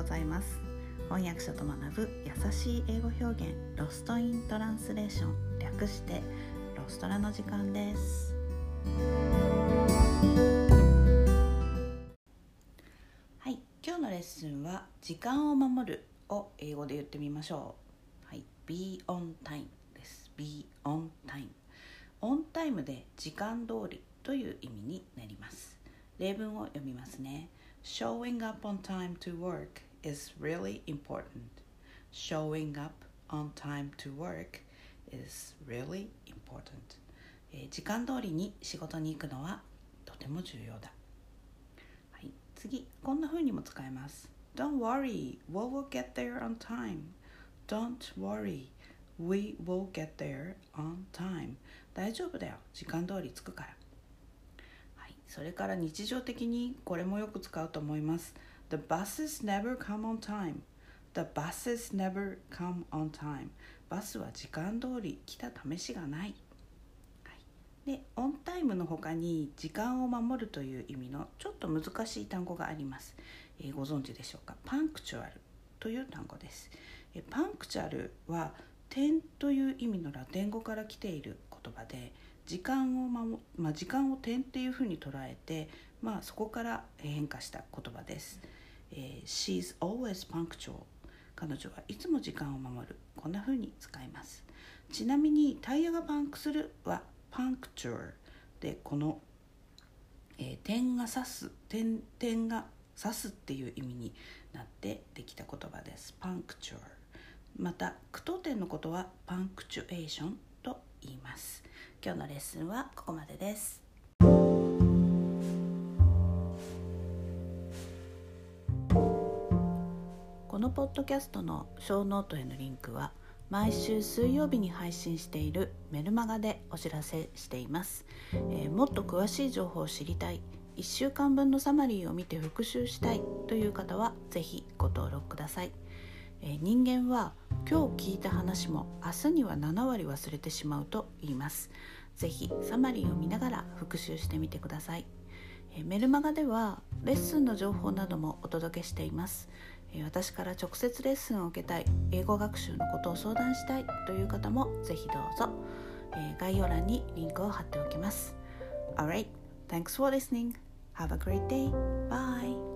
ございます。翻訳者と学ぶ優しい英語表現ロストイントランスレーション。略してロストラの時間です。はい今日のレッスンは時間を守るを英語で言ってみましょう。はい be on time です。be on time オンタイムで時間通りという意味になります。例文を読みますね。Showing up on time to work is really important. Showing up on time to work is really important. 時間通りに仕事に行くのはとても重要だ。はい、次、こんな風にも使えます。Don't worry, we will get there on time. Don't worry, we will get there on time. 大丈夫だよ、時間通り着くから。はい、それから日常的にこれもよく使うと思います。The buses never come on time. The buses never come on time. バスは時間通り来た試しがない。はい、で、オンタイムの他に時間を守るという意味のちょっと難しい単語があります。えー、ご存知でしょうか？パンクチュアルという単語です。えパンクチュアルは点という意味のラテン語から来ている言葉で時間を守、まあ、時間を点っていうふうに捉えて、まあ、そこから変化した言葉です。えー、She's always punctual 彼女はいつも時間を守る。こんな風に使います。ちなみにタイヤがパンクするは puncture でこの、えー、点が刺す点点が刺すっていう意味になってできた言葉です。puncture また句読点のことは punctuation と言います。今日のレッスンはここまでです。このポッドキャストのショーノートへのリンクは毎週水曜日に配信しているメルマガでお知らせしています、えー、もっと詳しい情報を知りたい。1週間分のサマリーを見て復習したいという方は是非ご登録ください、え、人間は今日聞いた話も明日には7割忘れてしまうと言います是非サマリーを見ながら復習してみてくださいメルマガではレッスンの情報などもお届けしています私から直接レッスンを受けたい英語学習のことを相談したいという方もぜひどうぞ概要欄にリンクを貼っておきます Alright, thanks for listening. Have a great day. Bye.